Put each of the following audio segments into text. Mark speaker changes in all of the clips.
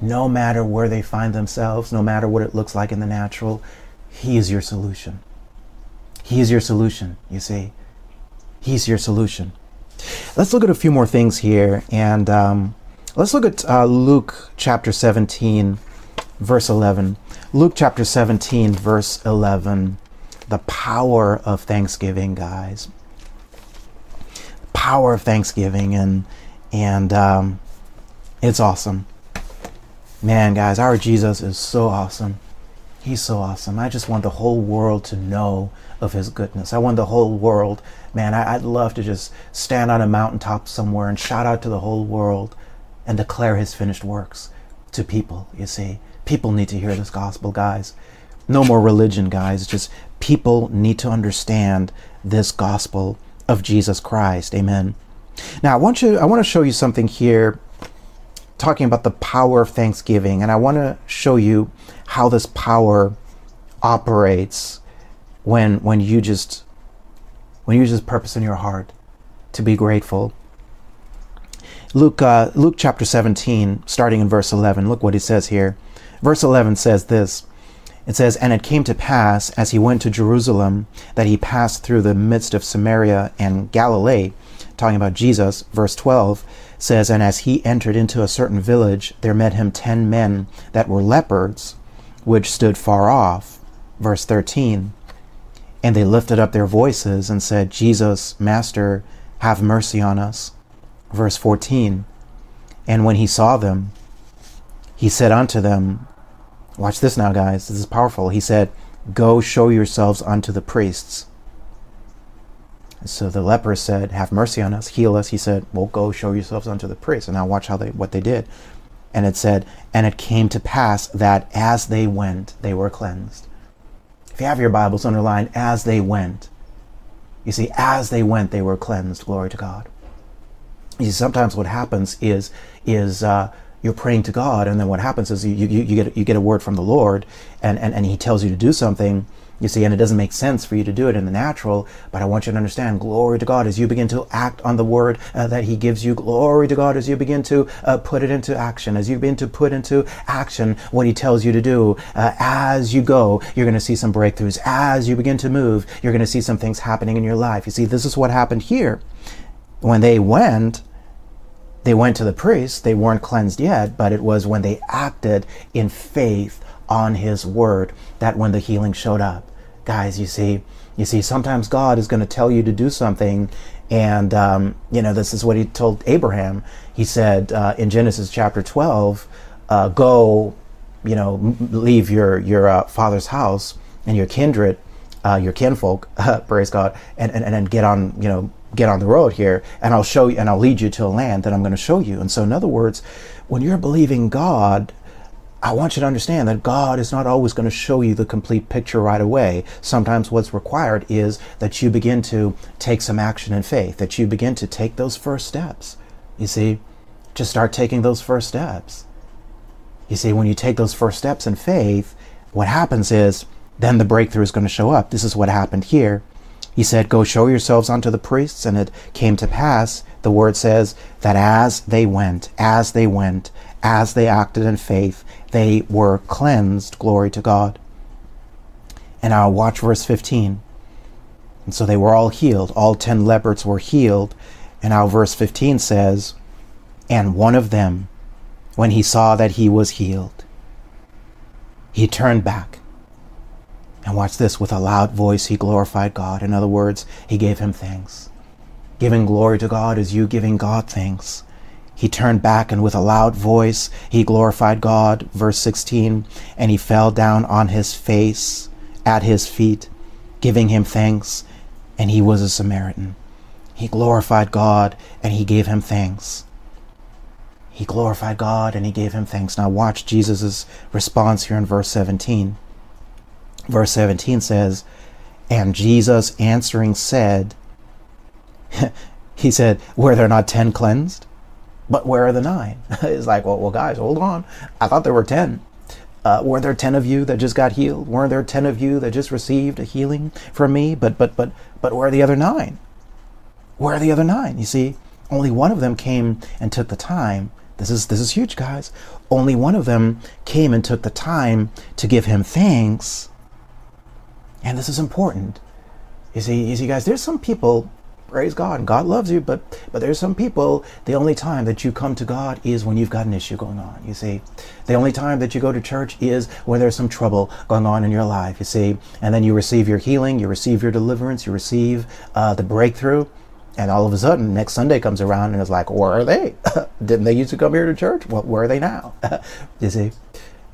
Speaker 1: no matter where they find themselves, no matter what it looks like in the natural, He is your solution. He is your solution, you see. He's your solution. Let's look at a few more things here, and um, let's look at uh, Luke chapter 17, verse 11. Luke chapter 17, verse 11. The power of thanksgiving, guys. Power of thanksgiving, and and um, it's awesome. Man, guys, our Jesus is so awesome. He's so awesome. I just want the whole world to know of his goodness. I want the whole world, man, I, would love to just stand on a mountaintop somewhere and shout out to the whole world and declare his finished works to people, you see. People need to hear this gospel, guys. No more religion, guys. Just people need to understand this gospel of Jesus Christ. Amen. Now, I want you I want to show you something here talking about the power of thanksgiving, and I want to show you how this power operates when when you just when you just purpose in your heart to be grateful. Luke uh, Luke chapter 17, starting in verse 11. Look what he says here. Verse 11 says this. It says, And it came to pass, as he went to Jerusalem, that he passed through the midst of Samaria and Galilee. Talking about Jesus. Verse 12 says, And as he entered into a certain village, there met him ten men that were lepers, which stood far off. Verse 13. And they lifted up their voices and said, Jesus, Master, have mercy on us. Verse 14. And when he saw them, he said unto them, Watch this now, guys. This is powerful. He said, Go show yourselves unto the priests. So the leper said, "Have mercy on us, heal us." He said, "Well, go show yourselves unto the priest." And now watch how they what they did. And it said, "And it came to pass that as they went, they were cleansed." If you have your Bibles underlined, as they went, you see, as they went, they were cleansed. Glory to God. You see, sometimes what happens is is uh, you're praying to God, and then what happens is you, you, you get you get a word from the Lord, and, and, and He tells you to do something, you see, and it doesn't make sense for you to do it in the natural, but I want you to understand glory to God as you begin to act on the word uh, that He gives you. Glory to God as you begin to uh, put it into action, as you begin to put into action what He tells you to do. Uh, as you go, you're going to see some breakthroughs. As you begin to move, you're going to see some things happening in your life. You see, this is what happened here. When they went, they went to the priest. They weren't cleansed yet, but it was when they acted in faith on his word that when the healing showed up guys you see you see sometimes god is going to tell you to do something and um, you know this is what he told abraham. He said uh, in genesis chapter 12 uh, go you know leave your your uh, father's house and your kindred uh, your kinfolk praise god and, and and get on you know get on the road here and i'll show you and i'll lead you to a land that i'm going to show you. And so in other words when you're believing god I want you to understand that God is not always going to show you the complete picture right away. Sometimes what's required is that you begin to take some action in faith, that you begin to take those first steps. You see, just start taking those first steps. You see, when you take those first steps in faith, what happens is then the breakthrough is going to show up. This is what happened here. He said, Go show yourselves unto the priests. And it came to pass, the word says, that as they went, as they went, as they acted in faith, they were cleansed. Glory to God. And I'll watch verse 15. And so they were all healed. All ten lepers were healed. And now verse 15 says, And one of them, when he saw that he was healed, he turned back. And watch this with a loud voice, he glorified God. In other words, he gave him thanks. Giving glory to God is you giving God thanks. He turned back and with a loud voice he glorified God. Verse 16, and he fell down on his face at his feet, giving him thanks, and he was a Samaritan. He glorified God and he gave him thanks. he glorified God and he gave him thanks. Now, watch Jesus' response here in verse 17. Verse 17 says, And Jesus answering said, He said, Were there not ten cleansed? But where are the nine? it's like, well, well, guys, hold on. I thought there were ten. Uh, were there ten of you that just got healed? Weren't there ten of you that just received a healing from me? But but but but where are the other nine? Where are the other nine? You see, only one of them came and took the time. This is this is huge, guys. Only one of them came and took the time to give him thanks. And this is important. You see, you see, guys, there's some people praise God. God loves you, but but there's some people. The only time that you come to God is when you've got an issue going on. You see, the only time that you go to church is when there's some trouble going on in your life. You see, and then you receive your healing, you receive your deliverance, you receive uh, the breakthrough, and all of a sudden next Sunday comes around and it's like, where are they? Didn't they used to come here to church? Well, where are they now? you see,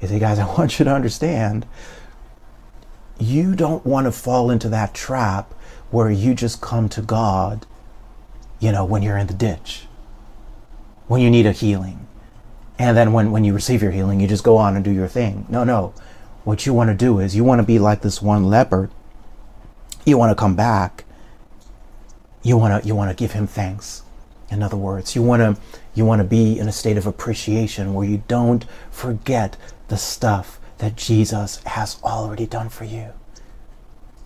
Speaker 1: you see, guys, I want you to understand. You don't want to fall into that trap where you just come to God, you know, when you're in the ditch, when you need a healing. And then when, when you receive your healing, you just go on and do your thing. No, no. What you want to do is you want to be like this one leopard. You want to come back. You want to you want to give him thanks. In other words, you want to you want to be in a state of appreciation where you don't forget the stuff that Jesus has already done for you.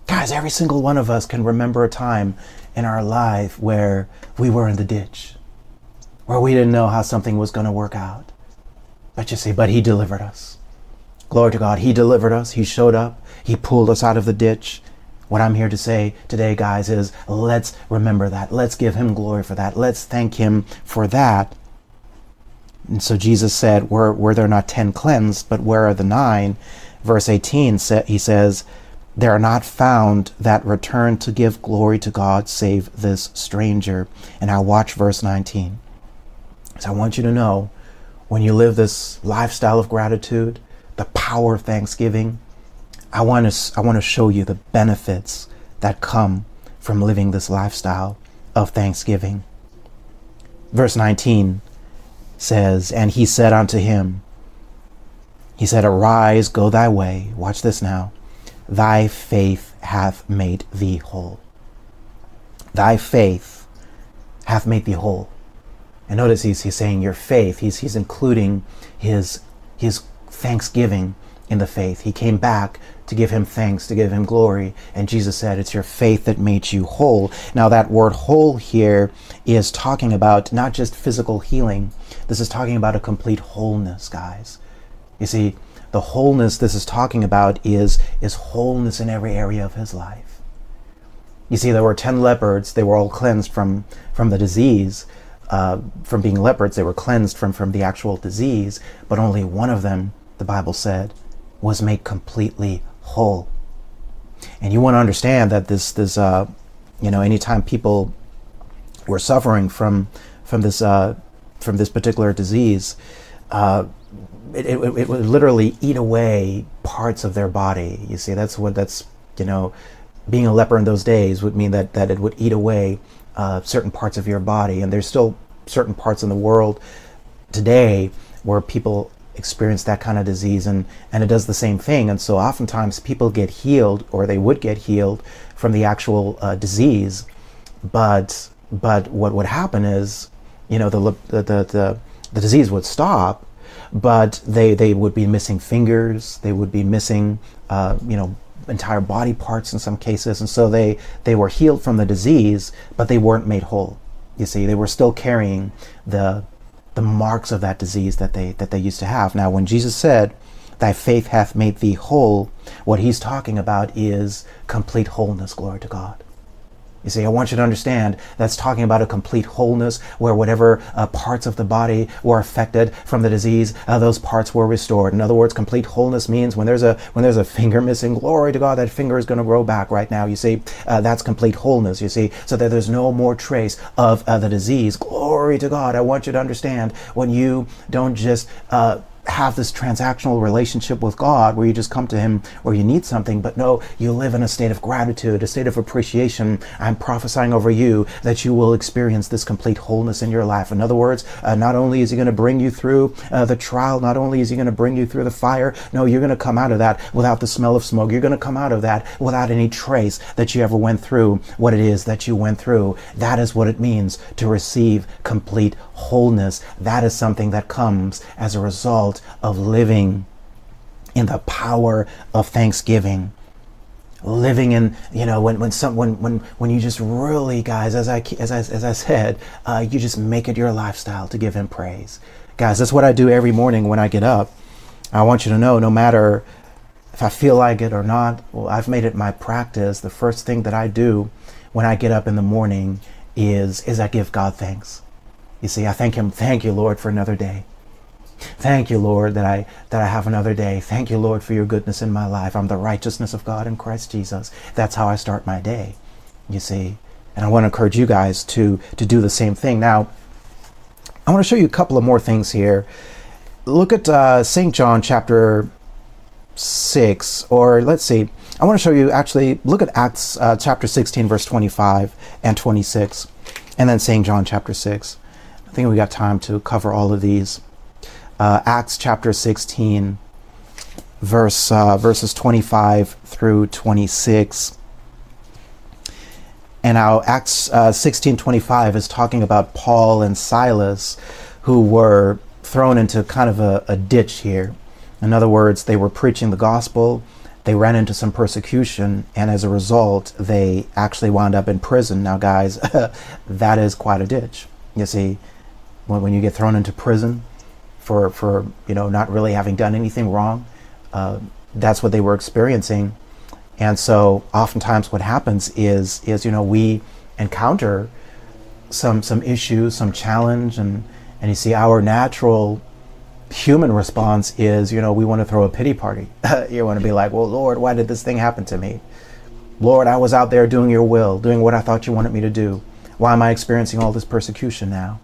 Speaker 1: Guys, every single one of us can remember a time in our life where we were in the ditch, where we didn't know how something was going to work out. But you see, but He delivered us. Glory to God. He delivered us. He showed up. He pulled us out of the ditch. What I'm here to say today, guys, is let's remember that. Let's give Him glory for that. Let's thank Him for that. And so Jesus said, Were, were there not ten cleansed, but where are the nine? Verse 18, he says, there are not found that return to give glory to God save this stranger. And I watch verse 19. So I want you to know when you live this lifestyle of gratitude, the power of thanksgiving, I want to I want to show you the benefits that come from living this lifestyle of thanksgiving. Verse 19 says, And he said unto him, He said, Arise, go thy way. Watch this now thy faith hath made thee whole. Thy faith hath made thee whole. And notice he's, he's saying your faith, he's, he's including his, his thanksgiving in the faith. He came back to give him thanks, to give him glory. And Jesus said, It's your faith that made you whole. Now, that word whole here is talking about not just physical healing, this is talking about a complete wholeness, guys. You see, the wholeness this is talking about is, is wholeness in every area of his life. You see, there were 10 leopards. They were all cleansed from, from the disease. Uh, from being leopards, they were cleansed from, from the actual disease, but only one of them, the Bible said, was made completely whole. And you want to understand that this, this uh, you know, anytime people were suffering from, from, this, uh, from this particular disease, uh, it, it, it, would literally eat away parts of their body. You see, that's what that's you know, being a leper in those days would mean that that it would eat away uh, certain parts of your body, and there's still certain parts in the world today where people experience that kind of disease and and it does the same thing. And so oftentimes people get healed or they would get healed from the actual uh, disease. But but what would happen is you know the the the, the, the disease would stop but they, they would be missing fingers, they would be missing, uh, you know, entire body parts in some cases, and so they, they were healed from the disease, but they weren't made whole. You see, they were still carrying the, the marks of that disease that they, that they used to have. Now, when Jesus said, Thy faith hath made thee whole, what he's talking about is complete wholeness, glory to God. You see, I want you to understand that's talking about a complete wholeness where whatever uh, parts of the body were affected from the disease, uh, those parts were restored. In other words, complete wholeness means when there's a when there's a finger missing, glory to God, that finger is going to grow back right now. You see, uh, that's complete wholeness. You see, so that there's no more trace of uh, the disease. Glory to God. I want you to understand when you don't just uh, have this transactional relationship with God where you just come to Him where you need something, but no, you live in a state of gratitude, a state of appreciation. I'm prophesying over you that you will experience this complete wholeness in your life. In other words, uh, not only is He going to bring you through uh, the trial, not only is He going to bring you through the fire, no, you're going to come out of that without the smell of smoke. You're going to come out of that without any trace that you ever went through what it is that you went through. That is what it means to receive complete wholeness. That is something that comes as a result of living in the power of thanksgiving. Living in you know when when some when when when you just really guys as i as i as i said uh, you just make it your lifestyle to give him praise. Guys that's what i do every morning when i get up. I want you to know no matter if i feel like it or not well i've made it my practice. The first thing that i do when i get up in the morning is is i give god thanks you see, I thank Him. Thank you, Lord, for another day. Thank you, Lord, that I that I have another day. Thank you, Lord, for your goodness in my life. I'm the righteousness of God in Christ Jesus. That's how I start my day. You see, and I want to encourage you guys to to do the same thing. Now, I want to show you a couple of more things here. Look at uh, St. John chapter six, or let's see. I want to show you actually. Look at Acts uh, chapter 16, verse 25 and 26, and then St. John chapter six. I think we got time to cover all of these. Uh, Acts chapter 16, verse uh, verses 25 through 26. And now Acts uh, 16:25 is talking about Paul and Silas, who were thrown into kind of a, a ditch here. In other words, they were preaching the gospel. They ran into some persecution, and as a result, they actually wound up in prison. Now, guys, that is quite a ditch. You see, when, you get thrown into prison for for you know not really having done anything wrong. Uh, that's what they were experiencing, and so oftentimes what happens is is you know we encounter some some issues, some challenge, and and you see our natural human response is you know we want to throw a pity party. you want to be like, well, Lord, why did this thing happen to me? Lord, I was out there doing your will, doing what I thought you wanted me to do. Why am I experiencing all this persecution now?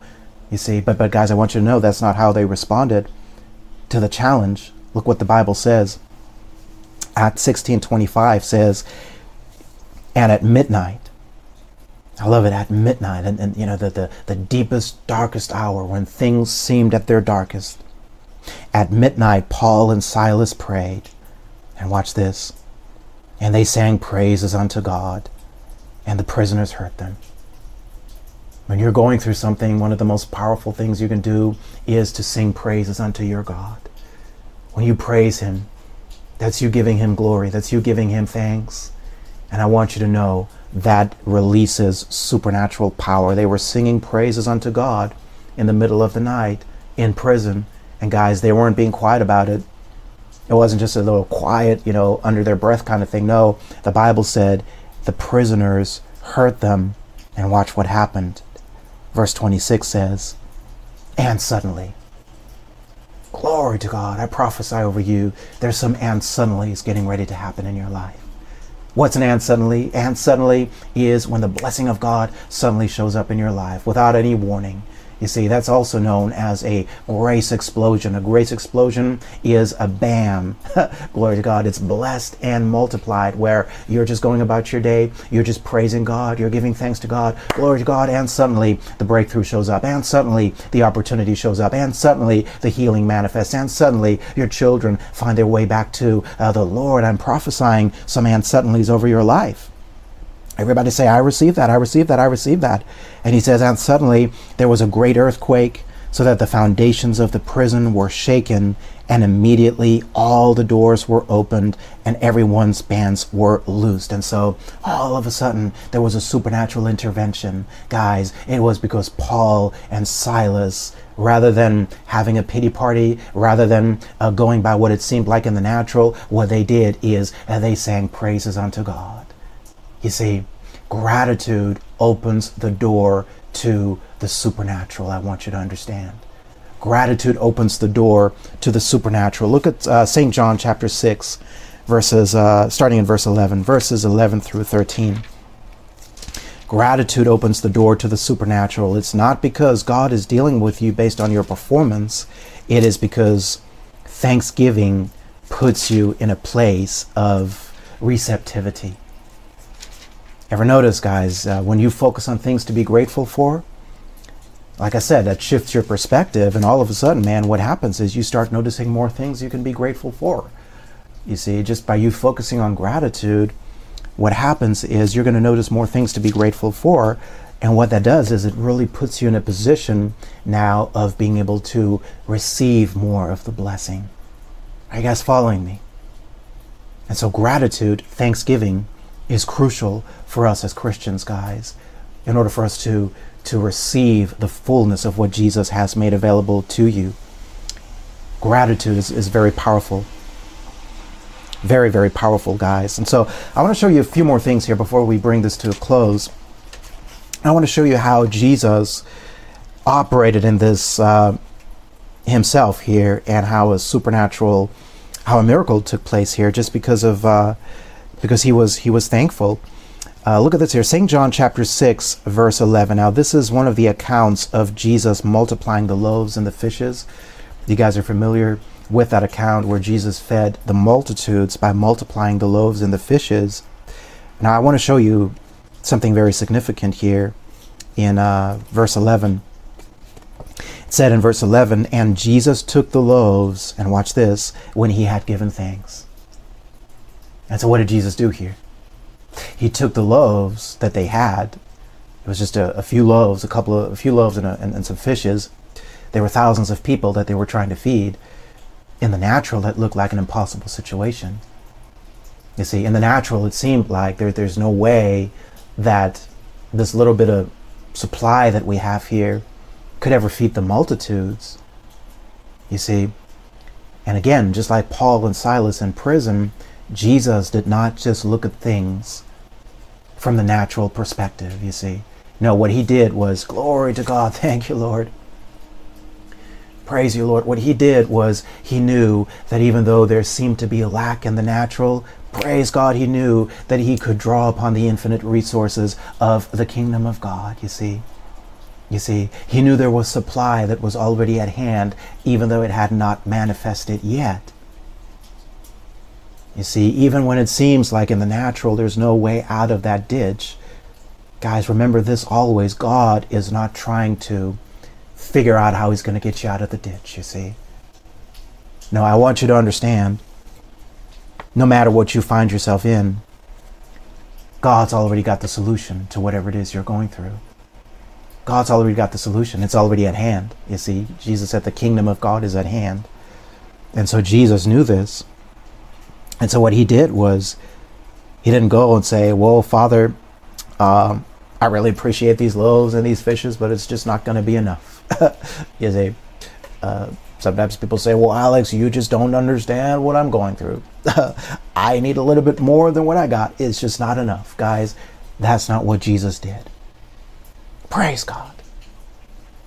Speaker 1: You see, but but guys, I want you to know that's not how they responded to the challenge. Look what the Bible says. Act 16:25 says, "And at midnight, I love it at midnight, and, and you know the, the the deepest, darkest hour when things seemed at their darkest. At midnight, Paul and Silas prayed, and watch this, and they sang praises unto God, and the prisoners heard them." When you're going through something, one of the most powerful things you can do is to sing praises unto your God. When you praise Him, that's you giving Him glory, that's you giving Him thanks. And I want you to know that releases supernatural power. They were singing praises unto God in the middle of the night in prison. And guys, they weren't being quiet about it. It wasn't just a little quiet, you know, under their breath kind of thing. No, the Bible said the prisoners heard them and watch what happened. Verse 26 says, And suddenly, glory to God, I prophesy over you, there's some and suddenly is getting ready to happen in your life. What's an and suddenly? And suddenly is when the blessing of God suddenly shows up in your life without any warning. You see, that's also known as a grace explosion. A grace explosion is a bam. Glory to God. It's blessed and multiplied, where you're just going about your day, you're just praising God, you're giving thanks to God. Glory to God. And suddenly the breakthrough shows up, and suddenly the opportunity shows up, and suddenly the healing manifests, and suddenly your children find their way back to uh, the Lord. I'm prophesying some and suddenlies over your life. Everybody say, I receive that, I receive that, I receive that. And he says, and suddenly there was a great earthquake, so that the foundations of the prison were shaken, and immediately all the doors were opened, and everyone's bands were loosed. And so all of a sudden there was a supernatural intervention. Guys, it was because Paul and Silas rather than having a pity party, rather than uh, going by what it seemed like in the natural, what they did is uh, they sang praises unto God. You see, gratitude opens the door to the supernatural. I want you to understand. Gratitude opens the door to the supernatural. Look at uh, St. John chapter 6, verses, uh, starting in verse 11, verses 11 through 13. Gratitude opens the door to the supernatural. It's not because God is dealing with you based on your performance, it is because thanksgiving puts you in a place of receptivity. Ever notice, guys, uh, when you focus on things to be grateful for, like I said, that shifts your perspective, and all of a sudden, man, what happens is you start noticing more things you can be grateful for. You see, just by you focusing on gratitude, what happens is you're going to notice more things to be grateful for. And what that does is it really puts you in a position now of being able to receive more of the blessing. Are you guys following me? And so, gratitude, thanksgiving, is crucial for us as Christians, guys, in order for us to, to receive the fullness of what Jesus has made available to you. Gratitude is, is very powerful. Very, very powerful, guys. And so I want to show you a few more things here before we bring this to a close. I want to show you how Jesus operated in this uh, himself here and how a supernatural, how a miracle took place here just because of, uh, because he was, he was thankful. Uh, look at this here, St. John chapter 6, verse 11. Now, this is one of the accounts of Jesus multiplying the loaves and the fishes. You guys are familiar with that account where Jesus fed the multitudes by multiplying the loaves and the fishes. Now, I want to show you something very significant here in uh, verse 11. It said in verse 11, And Jesus took the loaves, and watch this, when he had given thanks. And so, what did Jesus do here? He took the loaves that they had. It was just a, a few loaves, a couple of a few loaves and, a, and, and some fishes. There were thousands of people that they were trying to feed in the natural, that looked like an impossible situation. You see, in the natural, it seemed like there, there's no way that this little bit of supply that we have here could ever feed the multitudes. You see, and again, just like Paul and Silas in prison, Jesus did not just look at things from the natural perspective, you see. No, what he did was, Glory to God, thank you, Lord. Praise you, Lord. What he did was he knew that even though there seemed to be a lack in the natural, praise God, he knew that he could draw upon the infinite resources of the kingdom of God, you see. You see, he knew there was supply that was already at hand, even though it had not manifested yet. You see, even when it seems like in the natural there's no way out of that ditch, guys, remember this always God is not trying to figure out how he's going to get you out of the ditch, you see. No, I want you to understand no matter what you find yourself in, God's already got the solution to whatever it is you're going through. God's already got the solution. It's already at hand. You see, Jesus said the kingdom of God is at hand. And so Jesus knew this. And so what he did was he didn't go and say, Well, Father, um, I really appreciate these loaves and these fishes, but it's just not going to be enough. you see, uh, sometimes people say, Well, Alex, you just don't understand what I'm going through. I need a little bit more than what I got. It's just not enough. Guys, that's not what Jesus did. Praise God.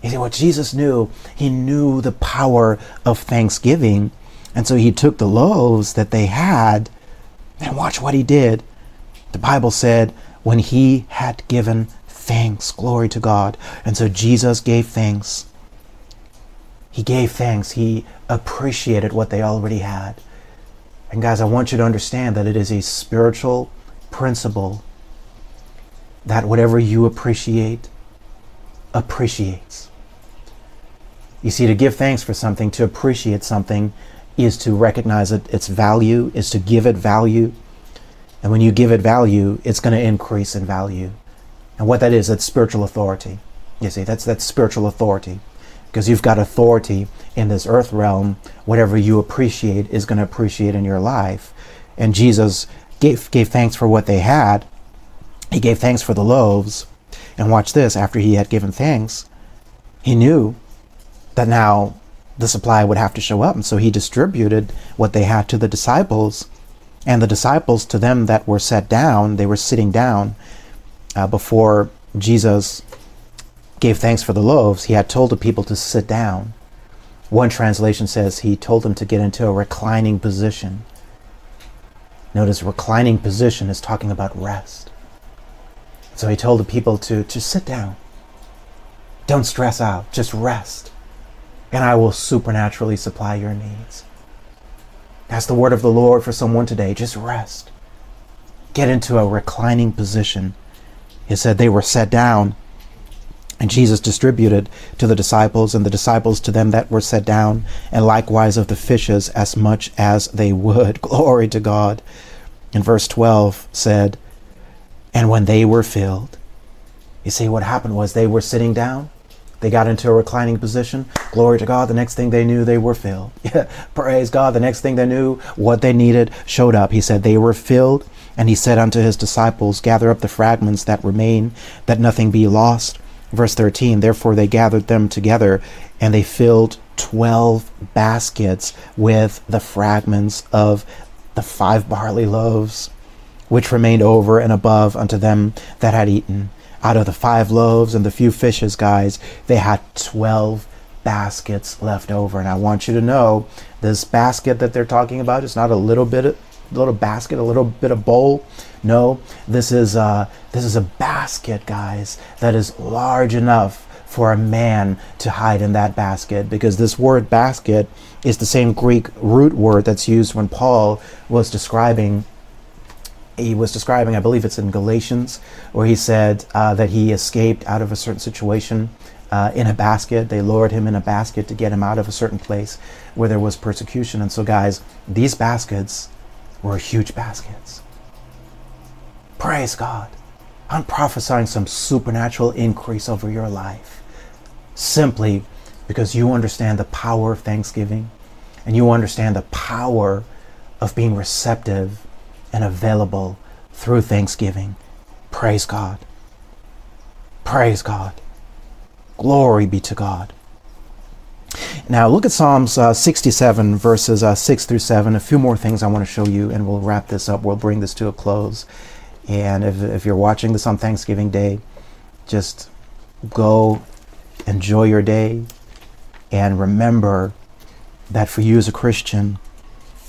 Speaker 1: You see, what Jesus knew, he knew the power of thanksgiving. And so he took the loaves that they had, and watch what he did. The Bible said, when he had given thanks, glory to God. And so Jesus gave thanks. He gave thanks. He appreciated what they already had. And guys, I want you to understand that it is a spiritual principle that whatever you appreciate, appreciates. You see, to give thanks for something, to appreciate something, is to recognize it, its value, is to give it value. And when you give it value, it's going to increase in value. And what that is, that's spiritual authority. You see, that's that's spiritual authority. Because you've got authority in this earth realm, whatever you appreciate is going to appreciate in your life. And Jesus gave, gave thanks for what they had. He gave thanks for the loaves. And watch this, after he had given thanks, he knew that now the supply would have to show up. And so he distributed what they had to the disciples. And the disciples, to them that were set down, they were sitting down uh, before Jesus gave thanks for the loaves, he had told the people to sit down. One translation says he told them to get into a reclining position. Notice reclining position is talking about rest. So he told the people to, to sit down. Don't stress out, just rest. And I will supernaturally supply your needs. That's the word of the Lord for someone today. Just rest. Get into a reclining position. He said they were set down, and Jesus distributed to the disciples, and the disciples to them that were set down, and likewise of the fishes as much as they would. Glory to God. In verse 12 said, And when they were filled, you see what happened was they were sitting down, they got into a reclining position. Glory to God. The next thing they knew, they were filled. Praise God. The next thing they knew, what they needed showed up. He said, They were filled. And he said unto his disciples, Gather up the fragments that remain, that nothing be lost. Verse 13 Therefore they gathered them together, and they filled twelve baskets with the fragments of the five barley loaves, which remained over and above unto them that had eaten out of the five loaves and the few fishes, guys, they had 12 baskets left over. And I want you to know this basket that they're talking about is not a little bit of little basket, a little bit of bowl. No, this is a, this is a basket, guys, that is large enough for a man to hide in that basket because this word basket is the same Greek root word that's used when Paul was describing he was describing, I believe it's in Galatians, where he said uh, that he escaped out of a certain situation uh, in a basket. They lowered him in a basket to get him out of a certain place where there was persecution. And so, guys, these baskets were huge baskets. Praise God. I'm prophesying some supernatural increase over your life simply because you understand the power of thanksgiving and you understand the power of being receptive and available through Thanksgiving. Praise God. Praise God. Glory be to God. Now, look at Psalms uh, 67, verses uh, 6 through 7. A few more things I want to show you, and we'll wrap this up. We'll bring this to a close. And if, if you're watching this on Thanksgiving Day, just go enjoy your day and remember that for you as a Christian,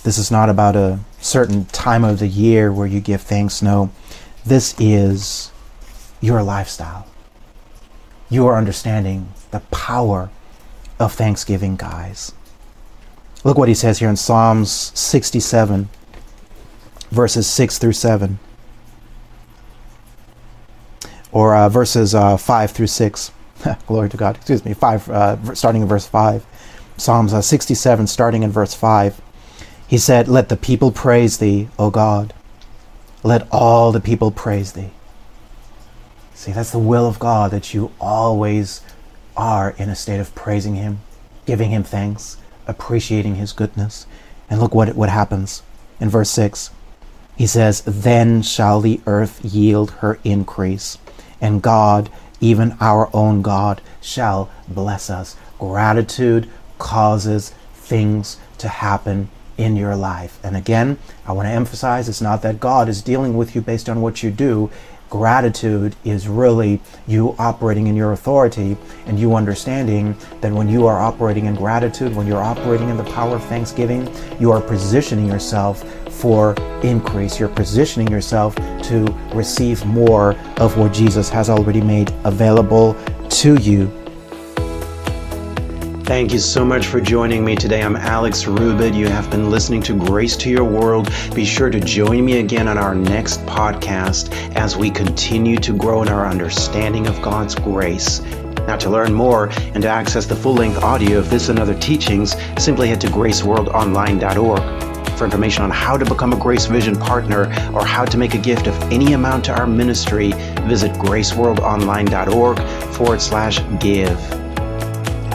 Speaker 1: this is not about a certain time of the year where you give thanks. No, this is your lifestyle. You are understanding the power of thanksgiving, guys. Look what he says here in Psalms 67, verses 6 through 7, or uh, verses uh, 5 through 6. Glory to God. Excuse me, 5, uh, starting in verse 5. Psalms uh, 67, starting in verse 5. He said, Let the people praise thee, O God. Let all the people praise thee. See, that's the will of God that you always are in a state of praising Him, giving Him thanks, appreciating His goodness. And look what, what happens in verse 6. He says, Then shall the earth yield her increase, and God, even our own God, shall bless us. Gratitude causes things to happen in your life. And again, I want to emphasize it's not that God is dealing with you based on what you do. Gratitude is really you operating in your authority and you understanding that when you are operating in gratitude, when you're operating in the power of thanksgiving, you are positioning yourself for increase. You're positioning yourself to receive more of what Jesus has already made available to you
Speaker 2: Thank you so much for joining me today. I'm Alex Rubit. You have been listening to Grace to Your World. Be sure to join me again on our next podcast as we continue to grow in our understanding of God's grace. Now, to learn more and to access the full length audio of this and other teachings, simply head to graceworldonline.org. For information on how to become a Grace Vision partner or how to make a gift of any amount to our ministry, visit graceworldonline.org forward slash give.